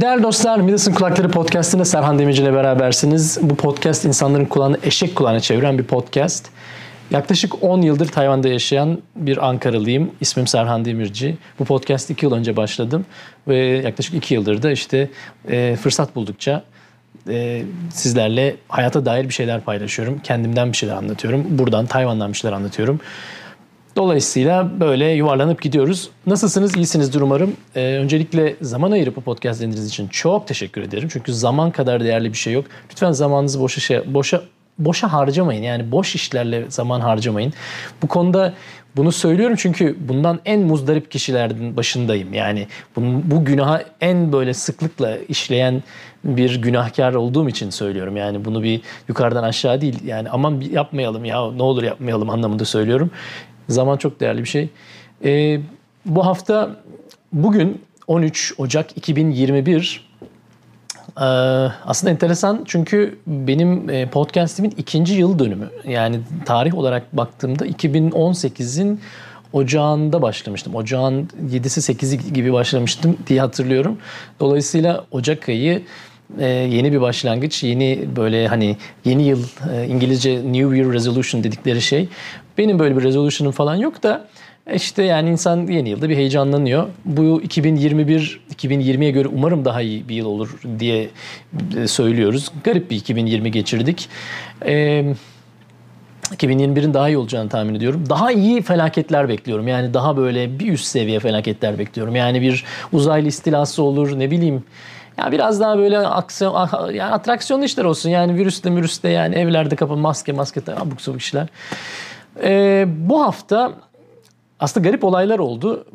Değerli dostlar, Midas'ın Kulakları Podcast'ında Serhan Demirci ile berabersiniz. Bu podcast insanların kulağını eşek kulağına çeviren bir podcast. Yaklaşık 10 yıldır Tayvan'da yaşayan bir Ankaralıyım. İsmim Serhan Demirci. Bu podcast 2 yıl önce başladım. Ve yaklaşık 2 yıldır da işte e, fırsat buldukça e, sizlerle hayata dair bir şeyler paylaşıyorum. Kendimden bir şeyler anlatıyorum. Buradan Tayvan'dan bir şeyler anlatıyorum. Dolayısıyla böyle yuvarlanıp gidiyoruz. Nasılsınız? İyisinizdir umarım. Ee, öncelikle zaman ayırıp bu podcast dinlediğiniz için çok teşekkür ederim. Çünkü zaman kadar değerli bir şey yok. Lütfen zamanınızı boşa şey, boşa boşa harcamayın. Yani boş işlerle zaman harcamayın. Bu konuda bunu söylüyorum çünkü bundan en muzdarip kişilerden başındayım. Yani bunun, bu günaha en böyle sıklıkla işleyen bir günahkar olduğum için söylüyorum. Yani bunu bir yukarıdan aşağı değil. Yani aman yapmayalım ya ne olur yapmayalım anlamında söylüyorum. Zaman çok değerli bir şey. Ee, bu hafta bugün 13 Ocak 2021 ee, aslında enteresan çünkü benim e, podcastimin ikinci yıl dönümü. Yani tarih olarak baktığımda 2018'in ocağında başlamıştım. Ocağın 7'si 8'i gibi başlamıştım diye hatırlıyorum. Dolayısıyla Ocak ayı e, yeni bir başlangıç, yeni böyle hani yeni yıl e, İngilizce New Year Resolution dedikleri şey. Benim böyle bir resolution'ım falan yok da işte yani insan yeni yılda bir heyecanlanıyor. Bu 2021 2020'ye göre umarım daha iyi bir yıl olur diye e, söylüyoruz. Garip bir 2020 geçirdik. Ee, 2021'in daha iyi olacağını tahmin ediyorum. Daha iyi felaketler bekliyorum. Yani daha böyle bir üst seviye felaketler bekliyorum. Yani bir uzaylı istilası olur ne bileyim. Ya biraz daha böyle aksiyon, yani atraksiyonlu işler olsun. Yani virüste virüste yani evlerde kapı maske maske abuk sabuk işler. Ee, bu hafta aslında garip olaylar oldu.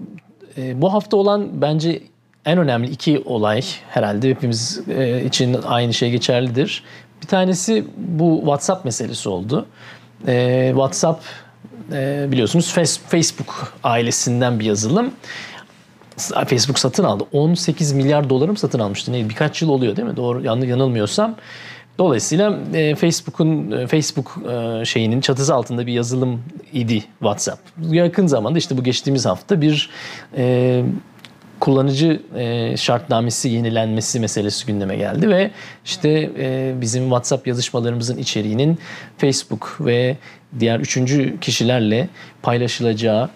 Ee, bu hafta olan bence en önemli iki olay herhalde hepimiz e, için aynı şey geçerlidir. Bir tanesi bu WhatsApp meselesi oldu. Ee, WhatsApp e, biliyorsunuz Facebook ailesinden bir yazılım. Facebook satın aldı. 18 milyar dolarım satın almıştı. Ne, birkaç yıl oluyor değil mi? Doğru yanılmıyorsam. Dolayısıyla e, Facebook'un e, Facebook e, şeyinin çatısı altında bir yazılım idi WhatsApp. Yakın zamanda işte bu geçtiğimiz hafta bir e, kullanıcı e, şartnamesi yenilenmesi meselesi gündeme geldi ve işte e, bizim WhatsApp yazışmalarımızın içeriğinin Facebook ve diğer üçüncü kişilerle paylaşılacağı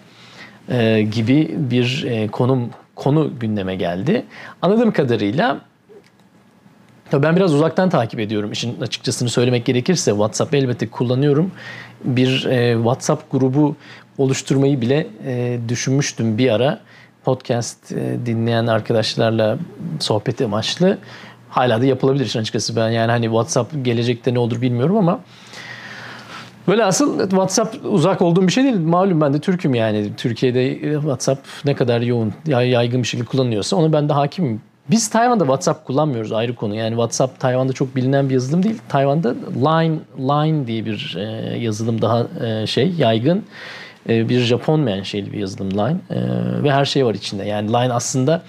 e, gibi bir e, konum konu gündeme geldi. Anladığım kadarıyla ben biraz uzaktan takip ediyorum işin açıkçasını söylemek gerekirse. WhatsApp elbette kullanıyorum. Bir e, WhatsApp grubu oluşturmayı bile e, düşünmüştüm bir ara. Podcast e, dinleyen arkadaşlarla sohbet amaçlı. Hala da yapılabilir işin açıkçası. Ben yani hani WhatsApp gelecekte ne olur bilmiyorum ama Böyle asıl WhatsApp uzak olduğum bir şey değil. Malum ben de Türk'üm yani. Türkiye'de WhatsApp ne kadar yoğun, yaygın bir şekilde kullanılıyorsa onu ben de hakimim. Biz Tayvan'da WhatsApp kullanmıyoruz ayrı konu. Yani WhatsApp Tayvan'da çok bilinen bir yazılım değil. Tayvan'da Line Line diye bir e, yazılım daha e, şey yaygın. E, bir Japon menşeli bir yazılım Line e, ve her şey var içinde. Yani Line aslında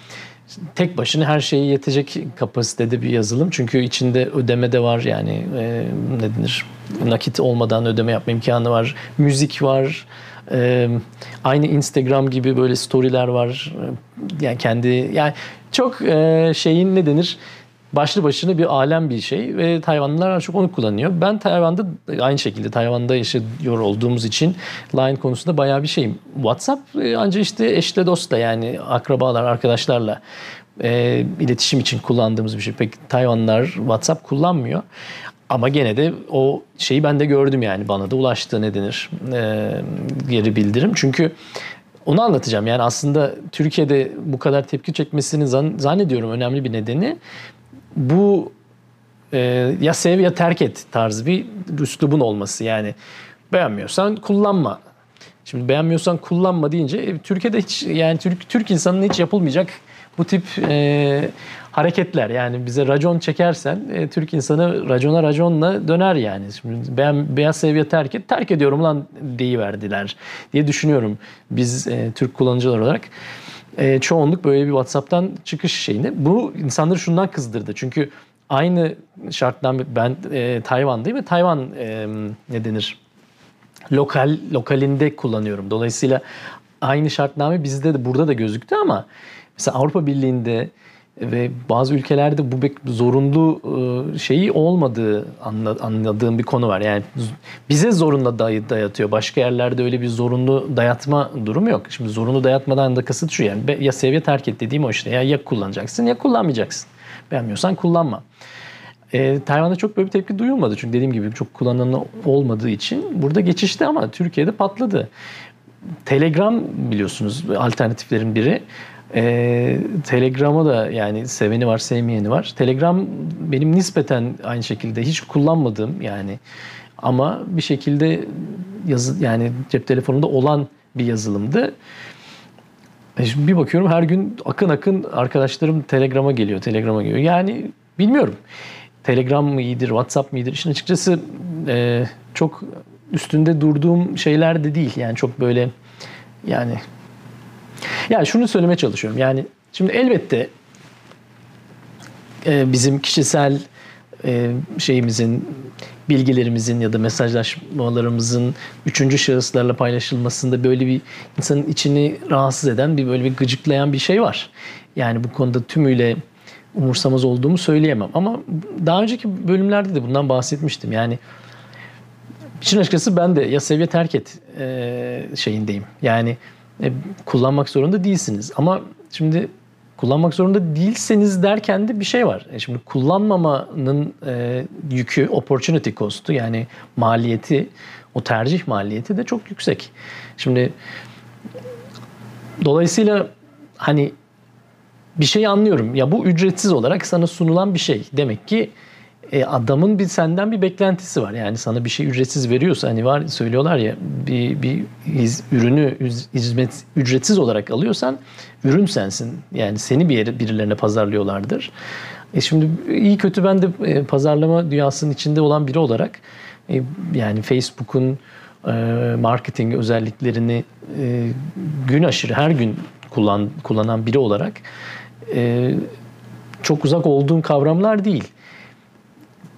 tek başına her şeye yetecek kapasitede bir yazılım. Çünkü içinde ödeme de var yani e, ne denir nakit olmadan ödeme yapma imkanı var. Müzik var. E, aynı Instagram gibi böyle storyler var. Yani kendi yani çok e, şeyin ne denir başlı başına bir alem bir şey ve Tayvanlılar çok onu kullanıyor. Ben Tayvan'da aynı şekilde Tayvan'da yaşıyor olduğumuz için Line konusunda bayağı bir şeyim. WhatsApp ancak işte eşle dostla yani akrabalar, arkadaşlarla e, iletişim için kullandığımız bir şey. Pek Tayvanlılar WhatsApp kullanmıyor. Ama gene de o şeyi ben de gördüm yani bana da ulaştı ne denir e, geri bildirim. Çünkü onu anlatacağım. Yani aslında Türkiye'de bu kadar tepki çekmesini zannediyorum önemli bir nedeni bu e, ya sev ya terk et tarzı bir üslubun olması. Yani beğenmiyorsan kullanma. Şimdi beğenmiyorsan kullanma deyince e, Türkiye'de hiç yani Türk Türk insanının hiç yapılmayacak bu tip e, hareketler yani bize racon çekersen e, Türk insanı racona raconla döner yani. Şimdi ben beyaz seviye terk et, terk ediyorum lan verdiler diye düşünüyorum biz e, Türk kullanıcılar olarak. E, çoğunluk böyle bir WhatsApp'tan çıkış şeyini. Bu insanları şundan kızdırdı. Çünkü aynı şarttan ben e, Tayvan'dayım ve Tayvan e, ne denir? Lokal lokalinde kullanıyorum. Dolayısıyla aynı şartname bizde de burada da gözüktü ama mesela Avrupa Birliği'nde ve bazı ülkelerde bu bir zorunlu e, şeyi olmadığı anla- anladığım bir konu var. Yani bize zorunlu day- dayatıyor. Başka yerlerde öyle bir zorunlu dayatma durumu yok. Şimdi zorunlu dayatmadan da kasıt şu yani ya seviye terk et dediğim o işte. Ya, ya kullanacaksın ya kullanmayacaksın. Beğenmiyorsan kullanma. E, Tayvan'da çok böyle bir tepki duyulmadı. Çünkü dediğim gibi çok kullanılan olmadığı için burada geçişti ama Türkiye'de patladı. Telegram biliyorsunuz alternatiflerin biri. Ee, Telegram'a da yani seveni var sevmeyeni var. Telegram benim nispeten aynı şekilde hiç kullanmadığım yani ama bir şekilde yazı yani cep telefonunda olan bir yazılımdı. E şimdi bir bakıyorum her gün akın akın arkadaşlarım Telegram'a geliyor, Telegram'a geliyor. Yani bilmiyorum. Telegram mı iyidir, WhatsApp mı iyidir? İşin açıkçası e, çok üstünde durduğum şeyler de değil. Yani çok böyle yani yani şunu söylemeye çalışıyorum. Yani şimdi elbette e, bizim kişisel e, şeyimizin, bilgilerimizin ya da mesajlaşmalarımızın üçüncü şahıslarla paylaşılmasında böyle bir insanın içini rahatsız eden bir böyle bir gıcıklayan bir şey var. Yani bu konuda tümüyle umursamaz olduğumu söyleyemem. Ama daha önceki bölümlerde de bundan bahsetmiştim. Yani İşin açıkçası ben de ya seviye terk et e, şeyindeyim. Yani e, kullanmak zorunda değilsiniz. Ama şimdi kullanmak zorunda değilseniz derken de bir şey var. E, şimdi kullanmamanın e, yükü, opportunity cost'u yani maliyeti, o tercih maliyeti de çok yüksek. Şimdi dolayısıyla hani bir şey anlıyorum. Ya bu ücretsiz olarak sana sunulan bir şey. Demek ki e, adamın bir senden bir beklentisi var. Yani sana bir şey ücretsiz veriyorsa hani var söylüyorlar ya bir bir hiz, ürünü hizmet ücretsiz olarak alıyorsan ürün sensin. Yani seni bir yere birilerine pazarlıyorlardır. E şimdi iyi kötü ben de e, pazarlama dünyasının içinde olan biri olarak e, yani Facebook'un e, marketing özelliklerini e, gün aşırı her gün kullan kullanan biri olarak e, çok uzak olduğum kavramlar değil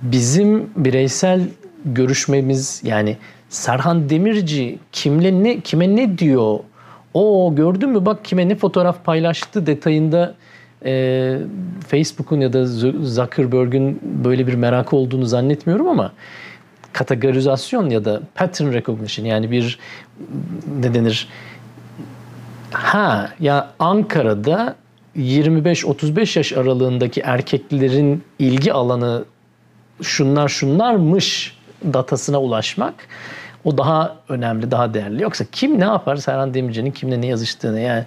bizim bireysel görüşmemiz yani Serhan Demirci kimle ne kime ne diyor? O gördün mü bak kime ne fotoğraf paylaştı detayında e, Facebook'un ya da Zuckerberg'ün böyle bir merakı olduğunu zannetmiyorum ama kategorizasyon ya da pattern recognition yani bir ne denir ha ya Ankara'da 25-35 yaş aralığındaki erkeklerin ilgi alanı şunlar şunlarmış datasına ulaşmak o daha önemli, daha değerli. Yoksa kim ne yapar Serhan Demirci'nin kimle ne yazıştığını yani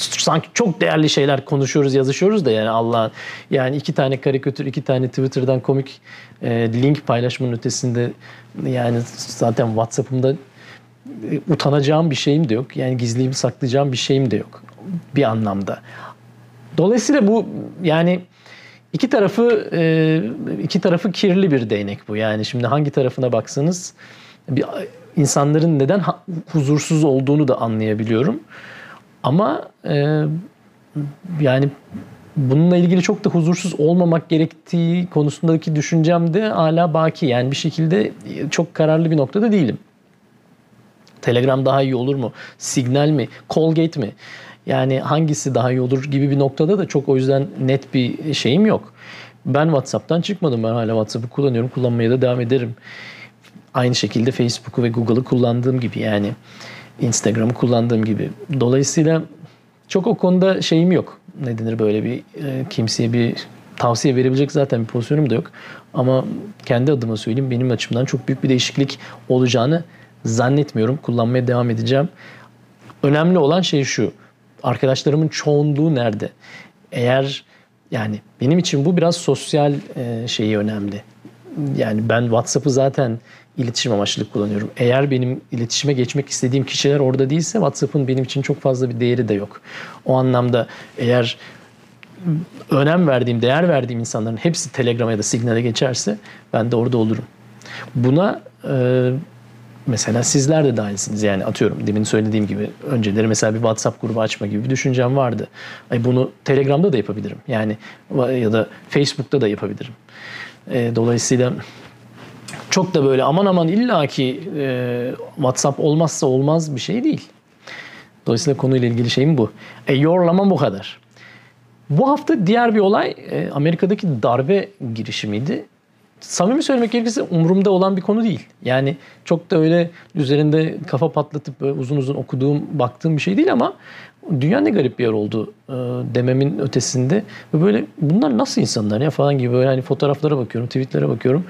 sanki çok değerli şeyler konuşuyoruz, yazışıyoruz da yani Allah yani iki tane karikatür, iki tane Twitter'dan komik e, link paylaşmanın ötesinde yani zaten WhatsApp'ımda e, utanacağım bir şeyim de yok. Yani gizleyip saklayacağım bir şeyim de yok bir anlamda. Dolayısıyla bu yani İki tarafı e, iki tarafı kirli bir değnek bu. Yani şimdi hangi tarafına baksanız bir insanların neden huzursuz olduğunu da anlayabiliyorum. Ama e, yani bununla ilgili çok da huzursuz olmamak gerektiği konusundaki düşüncem de hala baki. Yani bir şekilde çok kararlı bir noktada değilim. Telegram daha iyi olur mu? Signal mi? Colgate mi? Yani hangisi daha iyi olur gibi bir noktada da çok o yüzden net bir şeyim yok. Ben WhatsApp'tan çıkmadım. Ben hala WhatsApp'ı kullanıyorum. Kullanmaya da devam ederim. Aynı şekilde Facebook'u ve Google'ı kullandığım gibi yani Instagram'ı kullandığım gibi. Dolayısıyla çok o konuda şeyim yok. Ne denir böyle bir e, kimseye bir tavsiye verebilecek zaten bir pozisyonum da yok. Ama kendi adıma söyleyeyim benim açımdan çok büyük bir değişiklik olacağını zannetmiyorum. Kullanmaya devam edeceğim. Önemli olan şey şu arkadaşlarımın çoğunluğu nerede? Eğer yani benim için bu biraz sosyal e, şeyi önemli. Yani ben WhatsApp'ı zaten iletişim amaçlı kullanıyorum. Eğer benim iletişime geçmek istediğim kişiler orada değilse WhatsApp'ın benim için çok fazla bir değeri de yok. O anlamda eğer önem verdiğim, değer verdiğim insanların hepsi Telegram'a ya da Signal'e geçerse ben de orada olurum. Buna e, Mesela sizler de dahilsiniz yani atıyorum demin söylediğim gibi önceleri mesela bir WhatsApp grubu açma gibi bir düşüncem vardı. Ay bunu Telegram'da da yapabilirim. Yani ya da Facebook'ta da yapabilirim. E, dolayısıyla çok da böyle aman aman illaki e, WhatsApp olmazsa olmaz bir şey değil. Dolayısıyla konuyla ilgili şeyim bu. E, yorlama bu kadar. Bu hafta diğer bir olay e, Amerika'daki darbe girişimiydi. Samimi söylemek gerekirse umurumda olan bir konu değil. Yani çok da öyle üzerinde kafa patlatıp böyle uzun uzun okuduğum, baktığım bir şey değil ama dünya ne garip bir yer oldu e, dememin ötesinde. Ve böyle bunlar nasıl insanlar ya falan gibi böyle hani fotoğraflara bakıyorum, tweetlere bakıyorum.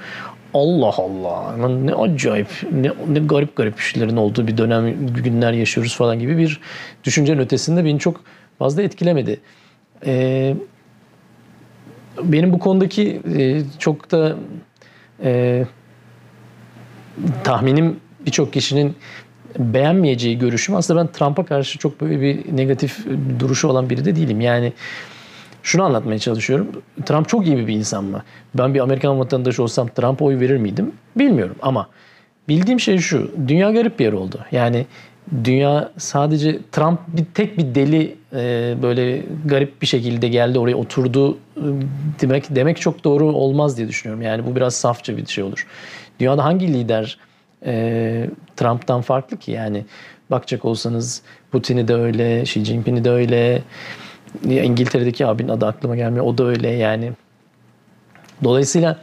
Allah Allah ne acayip ne, ne garip garip işlerin olduğu bir dönem günler yaşıyoruz falan gibi bir düşüncenin ötesinde beni çok fazla etkilemedi. Ee, benim bu konudaki e, çok da e, tahminim birçok kişinin beğenmeyeceği görüşüm aslında ben Trump'a karşı çok böyle bir negatif duruşu olan biri de değilim. Yani şunu anlatmaya çalışıyorum. Trump çok iyi bir insan mı? Ben bir Amerikan vatandaşı olsam Trump'a oy verir miydim? Bilmiyorum ama bildiğim şey şu. Dünya garip bir yer oldu. Yani dünya sadece Trump bir tek bir deli e, böyle garip bir şekilde geldi oraya oturdu e, demek demek çok doğru olmaz diye düşünüyorum. Yani bu biraz safça bir şey olur. Dünyada hangi lider e, Trump'tan farklı ki? Yani bakacak olsanız Putin'i de öyle, Xi Jinping'i de öyle. İngiltere'deki abinin adı aklıma gelmiyor. O da öyle yani. Dolayısıyla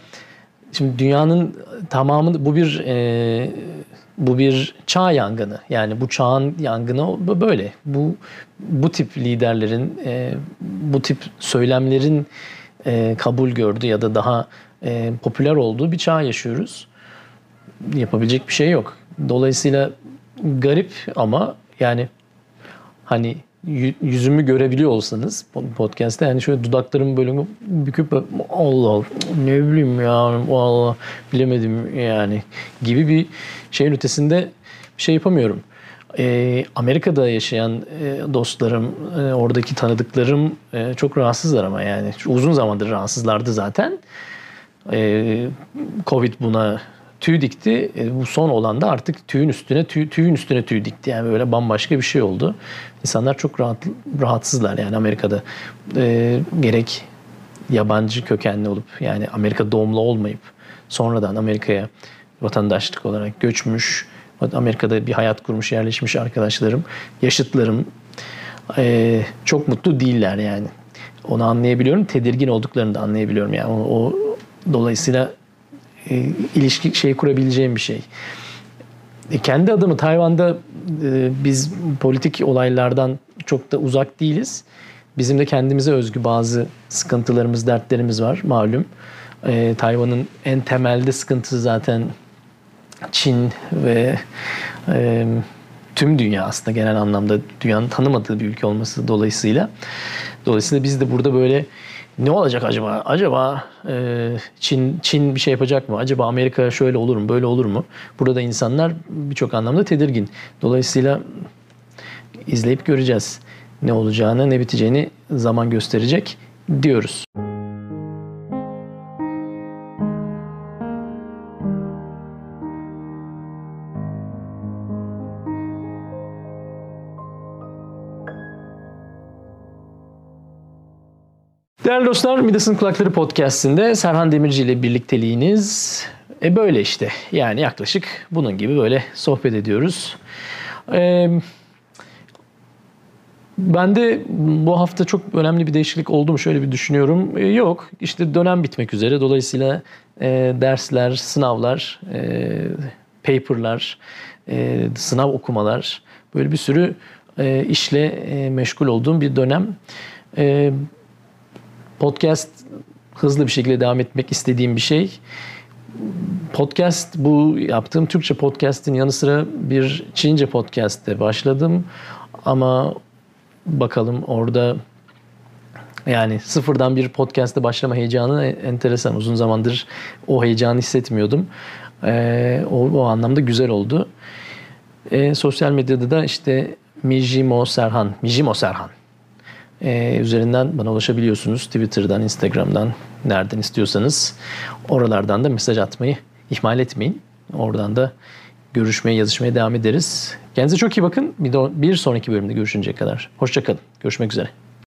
şimdi dünyanın tamamı bu bir e, bu bir çağ yangını. Yani bu çağın yangını böyle. Bu bu tip liderlerin, e, bu tip söylemlerin e, kabul gördüğü ya da daha e, popüler olduğu bir çağ yaşıyoruz. Yapabilecek bir şey yok. Dolayısıyla garip ama yani hani yüzümü görebiliyor olsanız podcast'te yani şöyle dudaklarım böyle büküp Allah Allah ne bileyim ya Allah bilemedim yani gibi bir şeyin ötesinde bir şey yapamıyorum. Ee, Amerika'da yaşayan e, dostlarım, e, oradaki tanıdıklarım e, çok rahatsızlar ama yani uzun zamandır rahatsızlardı zaten. E, Covid buna tüy dikti. E, bu son olan da artık tüyün üstüne tüy, tüyün üstüne tüy dikti. Yani böyle bambaşka bir şey oldu. İnsanlar çok rahat rahatsızlar yani Amerika'da. E, gerek yabancı kökenli olup yani Amerika doğumlu olmayıp sonradan Amerika'ya vatandaşlık olarak göçmüş, Amerika'da bir hayat kurmuş, yerleşmiş arkadaşlarım, yaşıtlarım e, çok mutlu değiller yani. Onu anlayabiliyorum. Tedirgin olduklarını da anlayabiliyorum yani. O, o dolayısıyla e, ilişki şey kurabileceğim bir şey. E, kendi adımı Tayvan'da e, biz politik olaylardan çok da uzak değiliz. Bizim de kendimize özgü bazı sıkıntılarımız, dertlerimiz var malum. E, Tayvan'ın en temelde sıkıntısı zaten Çin ve e, tüm dünya aslında genel anlamda dünyanın tanımadığı bir ülke olması dolayısıyla. Dolayısıyla biz de burada böyle ne olacak acaba? Acaba e, Çin Çin bir şey yapacak mı? Acaba Amerika şöyle olur mu? Böyle olur mu? Burada insanlar birçok anlamda tedirgin. Dolayısıyla izleyip göreceğiz. Ne olacağını, ne biteceğini zaman gösterecek diyoruz. Değerli dostlar, Midas'ın Kulakları Podcast'inde Serhan Demirci ile birlikteliğiniz e böyle işte. Yani yaklaşık bunun gibi böyle sohbet ediyoruz. Ee, ben de bu hafta çok önemli bir değişiklik oldu mu şöyle bir düşünüyorum. Ee, yok, işte dönem bitmek üzere. Dolayısıyla e, dersler, sınavlar, e, paperlar, e, sınav okumalar böyle bir sürü e, işle e, meşgul olduğum bir dönem. E, podcast hızlı bir şekilde devam etmek istediğim bir şey. Podcast bu yaptığım Türkçe podcast'in yanı sıra bir Çince podcast'te başladım. Ama bakalım orada yani sıfırdan bir podcast'te başlama heyecanı enteresan. Uzun zamandır o heyecanı hissetmiyordum. Ee, o, o anlamda güzel oldu. Ee, sosyal medyada da işte Mijimo Serhan, Mijimo Serhan e, üzerinden bana ulaşabiliyorsunuz. Twitter'dan, Instagram'dan, nereden istiyorsanız. Oralardan da mesaj atmayı ihmal etmeyin. Oradan da görüşmeye, yazışmaya devam ederiz. Kendinize çok iyi bakın. Bir, de, bir sonraki bölümde görüşünceye kadar. Hoşçakalın. Görüşmek üzere.